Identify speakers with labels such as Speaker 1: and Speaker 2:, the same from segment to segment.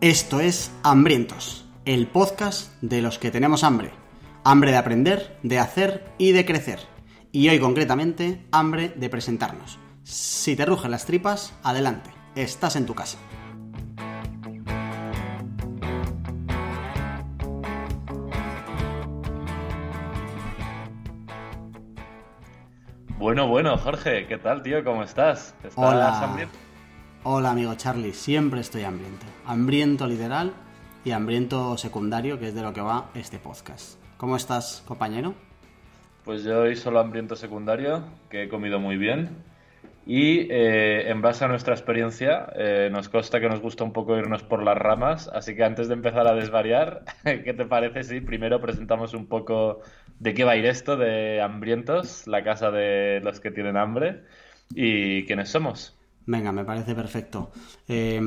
Speaker 1: Esto es Hambrientos, el podcast de los que tenemos hambre. Hambre de aprender, de hacer y de crecer. Y hoy concretamente, hambre de presentarnos. Si te rugen las tripas, adelante, estás en tu casa.
Speaker 2: Bueno, bueno, Jorge, ¿qué tal, tío? ¿Cómo estás? ¿Estás
Speaker 1: Hola.
Speaker 2: hambriento?
Speaker 1: Hola amigo Charlie, siempre estoy hambriento. Hambriento literal y hambriento secundario, que es de lo que va este podcast. ¿Cómo estás, compañero?
Speaker 2: Pues yo hoy solo hambriento secundario, que he comido muy bien. Y eh, en base a nuestra experiencia, eh, nos consta que nos gusta un poco irnos por las ramas. Así que antes de empezar a desvariar, ¿qué te parece si primero presentamos un poco de qué va a ir esto de Hambrientos, la casa de los que tienen hambre, y quiénes somos?
Speaker 1: Venga, me parece perfecto. Eh,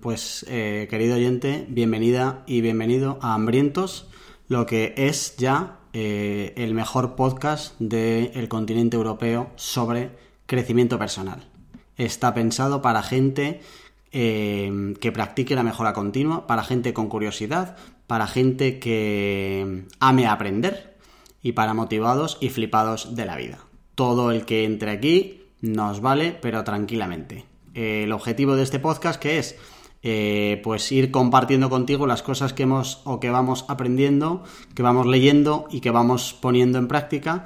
Speaker 1: pues, eh, querido oyente, bienvenida y bienvenido a Hambrientos, lo que es ya eh, el mejor podcast del continente europeo sobre crecimiento personal. Está pensado para gente que practique la mejora continua, para gente con curiosidad, para gente que ame aprender y para motivados y flipados de la vida. Todo el que entre aquí nos vale, pero tranquilamente. Eh, el objetivo de este podcast que es eh, pues ir compartiendo contigo las cosas que hemos o que vamos aprendiendo, que vamos leyendo y que vamos poniendo en práctica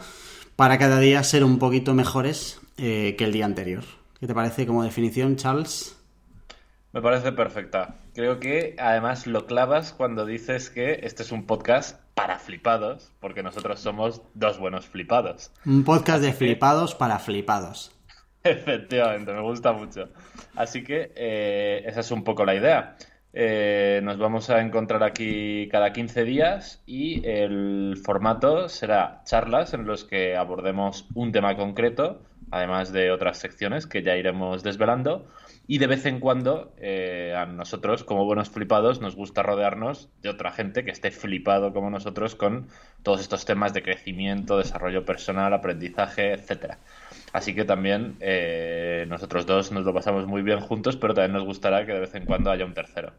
Speaker 1: para cada día ser un poquito mejores eh, que el día anterior. ¿Qué te parece como definición, Charles?
Speaker 2: Me parece perfecta. Creo que además lo clavas cuando dices que este es un podcast para flipados, porque nosotros somos dos buenos flipados.
Speaker 1: Un podcast de flipados para flipados.
Speaker 2: Efectivamente, me gusta mucho. Así que eh, esa es un poco la idea. Eh, nos vamos a encontrar aquí cada 15 días y el formato será charlas en los que abordemos un tema concreto, además de otras secciones que ya iremos desvelando. Y de vez en cuando eh, a nosotros, como buenos flipados, nos gusta rodearnos de otra gente que esté flipado como nosotros con todos estos temas de crecimiento, desarrollo personal, aprendizaje, etcétera. Así que también eh, nosotros dos nos lo pasamos muy bien juntos, pero también nos gustará que de vez en cuando haya un tercero.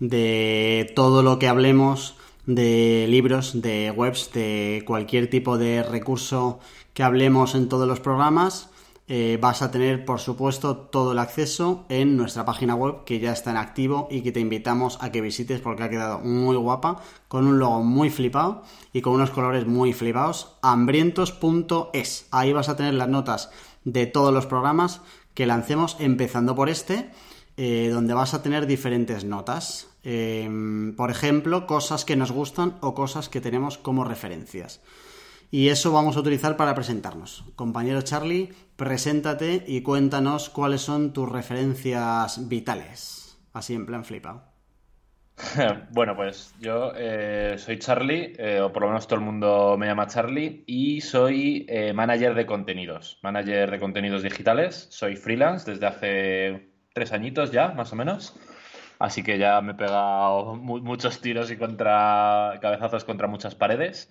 Speaker 1: De todo lo que hablemos, de libros, de webs, de cualquier tipo de recurso que hablemos en todos los programas, eh, vas a tener, por supuesto, todo el acceso en nuestra página web que ya está en activo y que te invitamos a que visites porque ha quedado muy guapa, con un logo muy flipado y con unos colores muy flipados. hambrientos.es. Ahí vas a tener las notas de todos los programas que lancemos, empezando por este, eh, donde vas a tener diferentes notas. Eh, por ejemplo, cosas que nos gustan o cosas que tenemos como referencias. Y eso vamos a utilizar para presentarnos. Compañero Charlie, preséntate y cuéntanos cuáles son tus referencias vitales. Así en plan flipado.
Speaker 2: Bueno, pues yo eh, soy Charlie, eh, o por lo menos todo el mundo me llama Charlie, y soy eh, manager de contenidos, manager de contenidos digitales. Soy freelance desde hace tres añitos ya, más o menos. Así que ya me he pegado mu- muchos tiros y contra cabezazos contra muchas paredes.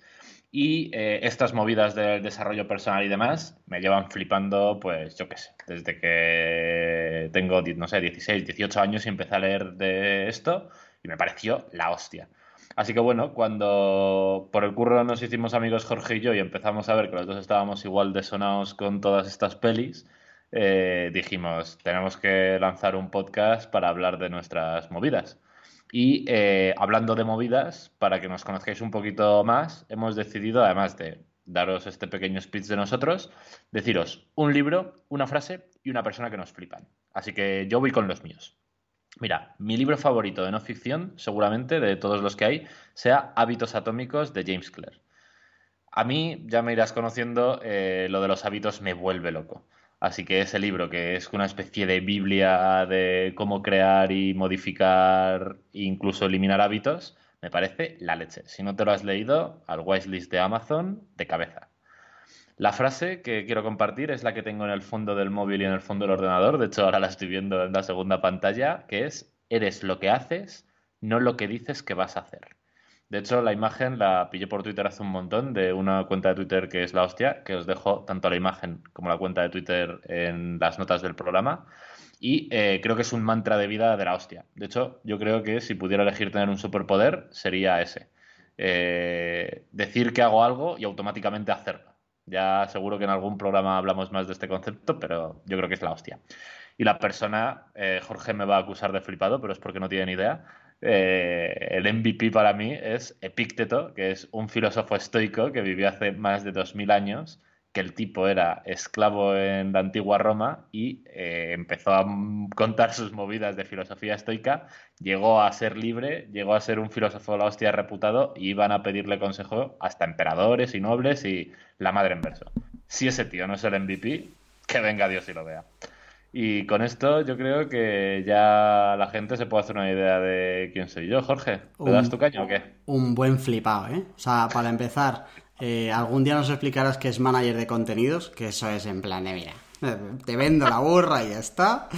Speaker 2: Y eh, estas movidas del desarrollo personal y demás me llevan flipando, pues yo qué sé, desde que tengo, no sé, 16, 18 años y empecé a leer de esto y me pareció la hostia. Así que bueno, cuando por el curro nos hicimos amigos Jorge y yo y empezamos a ver que los dos estábamos igual de sonados con todas estas pelis, eh, dijimos, tenemos que lanzar un podcast para hablar de nuestras movidas. Y eh, hablando de movidas, para que nos conozcáis un poquito más, hemos decidido, además de daros este pequeño speech de nosotros, deciros un libro, una frase y una persona que nos flipan. Así que yo voy con los míos. Mira, mi libro favorito de no ficción, seguramente, de todos los que hay, sea Hábitos Atómicos de James Clear. A mí, ya me irás conociendo, eh, lo de los hábitos me vuelve loco. Así que ese libro, que es una especie de Biblia de cómo crear y modificar incluso eliminar hábitos, me parece la leche. Si no te lo has leído, al wishlist de Amazon, de cabeza. La frase que quiero compartir es la que tengo en el fondo del móvil y en el fondo del ordenador. De hecho, ahora la estoy viendo en la segunda pantalla, que es, eres lo que haces, no lo que dices que vas a hacer. De hecho, la imagen la pillé por Twitter hace un montón de una cuenta de Twitter que es la hostia, que os dejo tanto la imagen como la cuenta de Twitter en las notas del programa. Y eh, creo que es un mantra de vida de la hostia. De hecho, yo creo que si pudiera elegir tener un superpoder, sería ese. Eh, decir que hago algo y automáticamente hacerlo. Ya seguro que en algún programa hablamos más de este concepto, pero yo creo que es la hostia. Y la persona, eh, Jorge me va a acusar de flipado, pero es porque no tiene ni idea. El MVP para mí es Epícteto, que es un filósofo estoico que vivió hace más de 2000 años que el tipo era esclavo en la antigua Roma y eh, empezó a contar sus movidas de filosofía estoica, llegó a ser libre, llegó a ser un filósofo de la hostia reputado y iban a pedirle consejo hasta emperadores y nobles y la madre en verso. Si ese tío no es el MVP, que venga Dios y lo vea. Y con esto yo creo que ya la gente se puede hacer una idea de quién soy yo, Jorge. ¿Te das tu caño o qué?
Speaker 1: Un buen flipado, ¿eh? O sea, para empezar, eh, algún día nos explicarás que es manager de contenidos, que eso es en plan de, mira, te vendo la burra y ya está.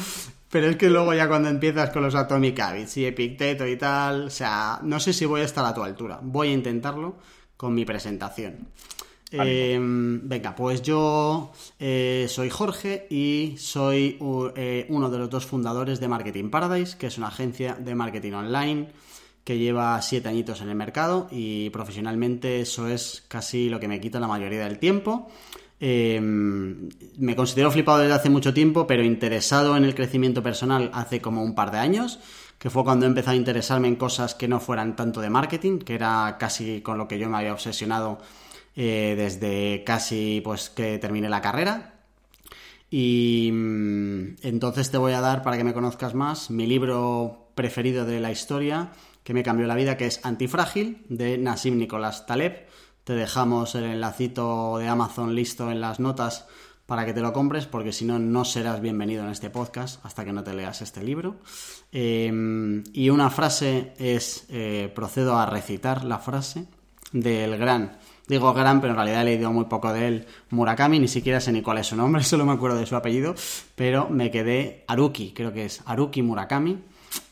Speaker 1: Pero es que luego ya cuando empiezas con los Atomic Habits y Epicteto y tal, o sea, no sé si voy a estar a tu altura. Voy a intentarlo con mi presentación. Eh, venga, pues yo eh, soy Jorge y soy uno de los dos fundadores de Marketing Paradise, que es una agencia de marketing online que lleva siete añitos en el mercado y profesionalmente eso es casi lo que me quita la mayoría del tiempo. Eh, me considero flipado desde hace mucho tiempo, pero interesado en el crecimiento personal hace como un par de años, que fue cuando empecé a interesarme en cosas que no fueran tanto de marketing, que era casi con lo que yo me había obsesionado eh, desde casi pues que terminé la carrera. Y mm, entonces te voy a dar, para que me conozcas más, mi libro preferido de la historia, que me cambió la vida, que es Antifrágil, de Nassim Nicolás Taleb. Te dejamos el enlacito de Amazon listo en las notas para que te lo compres, porque si no, no serás bienvenido en este podcast hasta que no te leas este libro. Em, y una frase es, eh, procedo a recitar la frase del gran, digo gran, pero en realidad he leído muy poco de él, Murakami, ni siquiera sé ni cuál es su nombre, solo me acuerdo de su apellido, pero me quedé, Haruki, creo que es Haruki Murakami,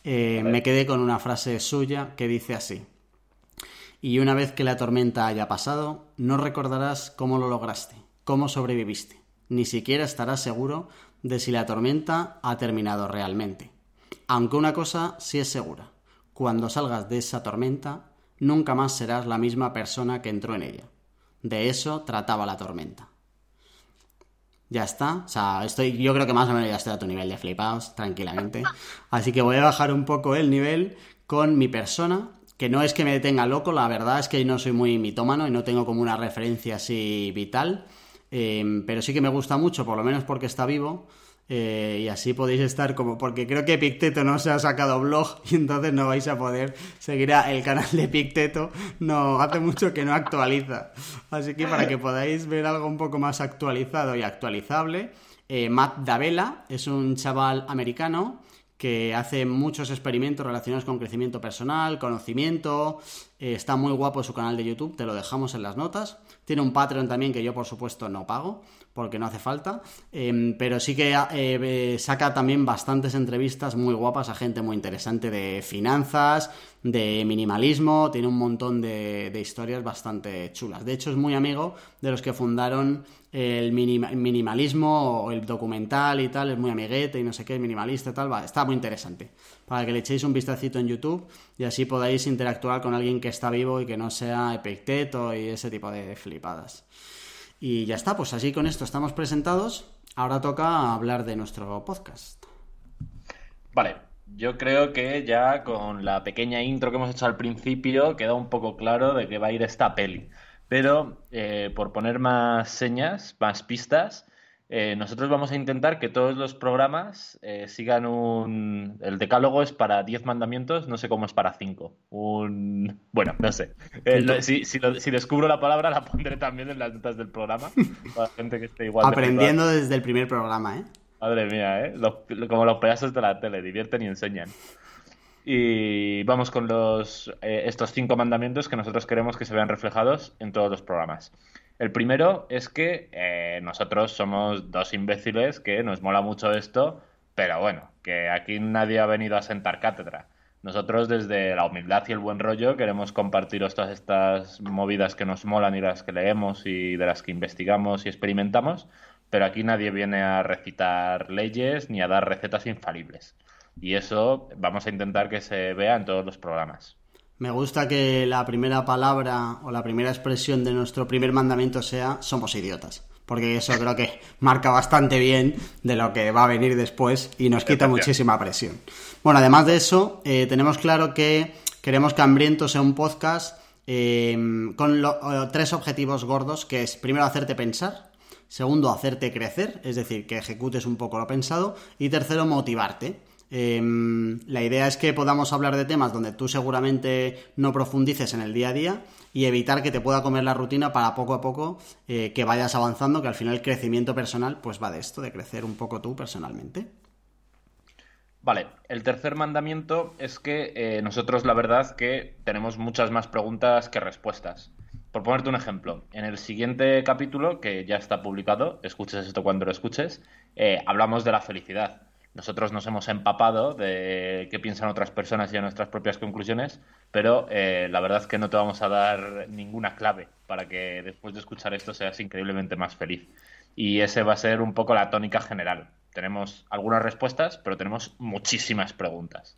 Speaker 1: eh, me quedé con una frase suya que dice así. Y una vez que la tormenta haya pasado, no recordarás cómo lo lograste, cómo sobreviviste. Ni siquiera estarás seguro de si la tormenta ha terminado realmente. Aunque una cosa sí es segura. Cuando salgas de esa tormenta, nunca más serás la misma persona que entró en ella. De eso trataba la tormenta. Ya está. O sea, estoy, yo creo que más o menos ya estoy a tu nivel de flipados, tranquilamente. Así que voy a bajar un poco el nivel con mi persona, que no es que me detenga loco, la verdad es que no soy muy mitómano y no tengo como una referencia así vital. Eh, pero sí que me gusta mucho, por lo menos porque está vivo. Eh, y así podéis estar como, porque creo que Picteto no se ha sacado blog y entonces no vais a poder seguir el canal de Picteto, no, hace mucho que no actualiza. Así que para que podáis ver algo un poco más actualizado y actualizable, eh, Matt Davela es un chaval americano que hace muchos experimentos relacionados con crecimiento personal, conocimiento, eh, está muy guapo su canal de YouTube, te lo dejamos en las notas. Tiene un Patreon también que yo por supuesto no pago, porque no hace falta, em, pero sí que eh, saca también bastantes entrevistas muy guapas a gente muy interesante de finanzas, de minimalismo, tiene un montón de, historias bastante chulas. De hecho es muy amigo de los que fundaron el minimalismo o el documental y tal, es muy amiguete y no sé qué, minimalista y tal, va, está muy interesante. Para que le echéis un vistacito en YouTube y así podáis interactuar con alguien que está vivo y que no sea Epicteto y ese tipo de flipadas. Y ya está, pues así con esto estamos presentados. Ahora toca hablar de nuestro podcast.
Speaker 2: Vale, yo creo que ya con la pequeña intro que hemos hecho al principio queda un poco claro de qué va a ir esta peli. Pero eh, por poner más señas, más pistas, eh, nosotros vamos a intentar que todos los programas eh, sigan un... El decálogo es para 10 mandamientos, no sé cómo es para 5. Un... Bueno, no sé. Eh, si, descubro la palabra la pondré también en las notas del programa. Para gente que esté igual.
Speaker 1: Aprendiendo desde el primer programa, ¿eh?
Speaker 2: Madre mía, ¿eh? como los pedazos de la tele, divierten y enseñan. Y vamos con los, estos cinco mandamientos que nosotros queremos que se vean reflejados en todos los programas. El primero es que eh, nosotros somos dos imbéciles que nos mola mucho esto, pero bueno, que aquí nadie ha venido a sentar cátedra. Nosotros desde la humildad y el buen rollo queremos compartiros todas estas movidas que nos molan y las que leemos y de las que investigamos y experimentamos, pero aquí nadie viene a recitar leyes ni a dar recetas infalibles. Y eso vamos a intentar que se vea en todos los programas.
Speaker 1: Me gusta que la primera palabra o la primera expresión de nuestro primer mandamiento sea somos idiotas porque eso creo que marca bastante bien de lo que va a venir después y nos quita muchísima presión. Bueno, además de eso, eh, tenemos claro que queremos que Hambriento sea un podcast eh, con tres objetivos gordos, que es primero hacerte pensar, segundo hacerte crecer, es decir, que ejecutes un poco lo pensado, y tercero motivarte. Em, la idea es que podamos hablar de temas donde tú seguramente no profundices en el día a día y evitar que te pueda comer la rutina para poco a poco eh, que vayas avanzando, que al final el crecimiento personal pues va de esto, de crecer un poco tú personalmente.
Speaker 2: Vale, el tercer mandamiento es que eh, nosotros la verdad que tenemos muchas más preguntas que respuestas. Por ponerte un ejemplo, en el siguiente capítulo, que ya está publicado, escuches esto cuando lo escuches, eh, hablamos de la felicidad nosotros nos hemos empapado de qué piensan otras personas y de nuestras propias conclusiones, pero eh, la verdad es que no te vamos a dar ninguna clave para que después de escuchar esto seas increíblemente más feliz. Y ese va a ser un poco la tónica general. Tenemos algunas respuestas, pero tenemos muchísimas preguntas.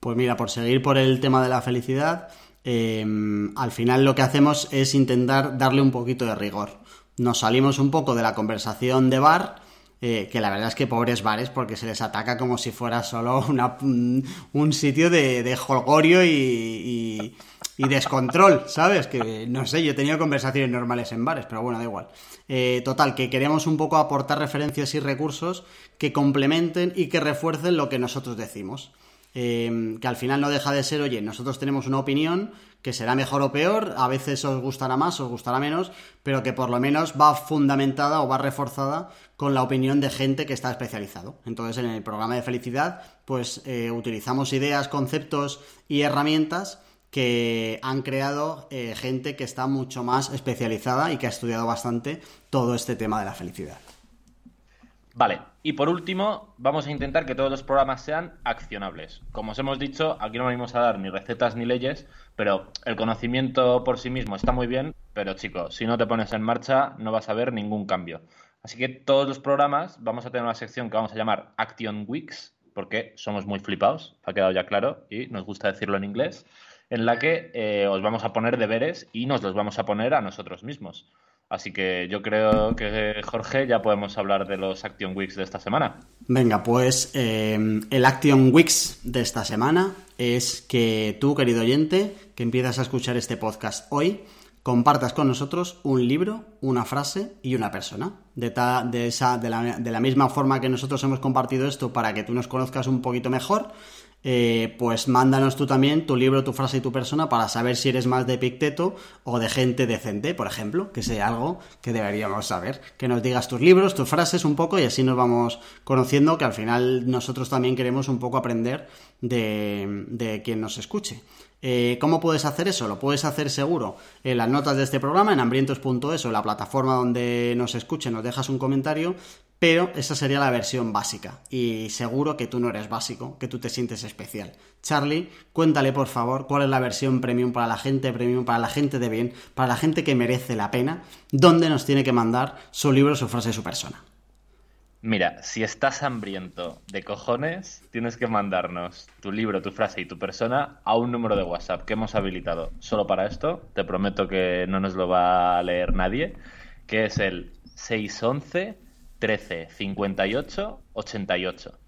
Speaker 1: Pues mira, por seguir por el tema de la felicidad, em, al final lo que hacemos es intentar darle un poquito de rigor. Nos salimos un poco de la conversación de bar eh, que la verdad es que pobres bares porque se les ataca como si fuera solo un sitio de, de holgorio y, descontrol, ¿sabes? Que no sé, yo he tenido conversaciones normales en bares, pero bueno, da igual. Eh, total, que queremos un poco aportar referencias y recursos que complementen y que refuercen lo que nosotros decimos. Eh, que al final no deja de ser, oye, nosotros tenemos una opinión que será mejor o peor, a veces os gustará más, os gustará menos, pero que por lo menos va fundamentada o va reforzada con la opinión de gente que está especializado. Entonces, en el programa de felicidad, pues eh, utilizamos ideas, conceptos y herramientas que han creado eh, gente que está mucho más especializada y que ha estudiado bastante todo este tema de la felicidad.
Speaker 2: Vale, y por último, vamos a intentar que todos los programas sean accionables. Como os hemos dicho, aquí no venimos a dar ni recetas ni leyes, pero el conocimiento por sí mismo está muy bien, pero chicos, si no te pones en marcha no vas a ver ningún cambio. Así que todos los programas vamos a tener una sección que vamos a llamar Action Weeks, porque somos muy flipados, ha quedado ya claro, y nos gusta decirlo en inglés, en la que eh, os vamos a poner deberes y nos los vamos a poner a nosotros mismos. Así que yo creo que, Jorge, ya podemos hablar de los Action Weeks de esta semana.
Speaker 1: Venga, pues eh, el Action Weeks de esta semana es que tú, querido oyente, que empiezas a escuchar este podcast hoy, compartas con nosotros un libro, una frase y una persona. De, de, esa, de, la, de la misma forma que nosotros hemos compartido esto para que tú nos conozcas un poquito mejor, eh, pues mándanos tú también tu libro, tu frase y tu persona para saber si eres más de Picteto o de gente decente, por ejemplo, que sea algo que deberíamos saber. Que nos digas tus libros, tus frases un poco y así nos vamos conociendo, que al final nosotros también queremos un poco aprender de, quien nos escuche. Eh, ¿Cómo puedes hacer eso? Lo puedes hacer seguro en las notas de este programa, en hambrientos.es o la plataforma donde nos escuchen, nos dejas un comentario, pero esa sería la versión básica. Y seguro que tú no eres básico, que tú te sientes especial. Charlie, cuéntale por favor cuál es la versión premium para la gente premium, para la gente de bien, para la gente que merece la pena, dónde nos tiene que mandar su libro, su frase, su persona.
Speaker 2: Mira, si estás hambriento de cojones, tienes que mandarnos tu libro, tu frase y tu persona a un número de WhatsApp que hemos habilitado solo para esto. Te prometo que no nos lo va a leer nadie, que es el 611 13 58 88.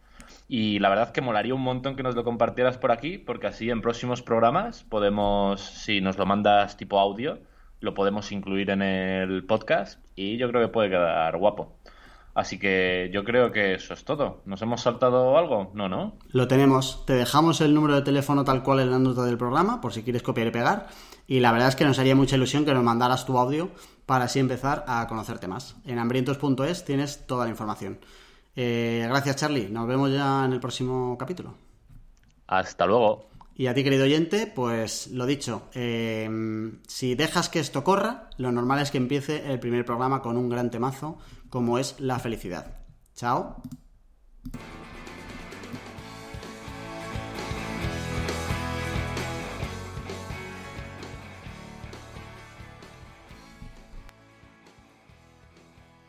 Speaker 2: Y la verdad que molaría un montón que nos lo compartieras por aquí, porque así en próximos programas podemos, si nos lo mandas tipo audio, lo podemos incluir en el podcast y yo creo que puede quedar guapo. Así que yo creo que eso es todo. ¿Nos hemos saltado algo? No, ¿no?
Speaker 1: Lo tenemos. Te dejamos el número de teléfono tal cual en la nota del programa, por si quieres copiar y pegar. Y la verdad es que nos haría mucha ilusión que nos mandaras tu audio para así empezar a conocerte más. En hambrientos.es tienes toda la información. Eh, gracias, Charlie. Nos vemos ya en el próximo capítulo.
Speaker 2: Hasta luego.
Speaker 1: Y a ti, querido oyente, pues lo dicho, eh, si dejas que esto corra, lo normal es que empiece el primer programa con un gran temazo como es la felicidad. Chao.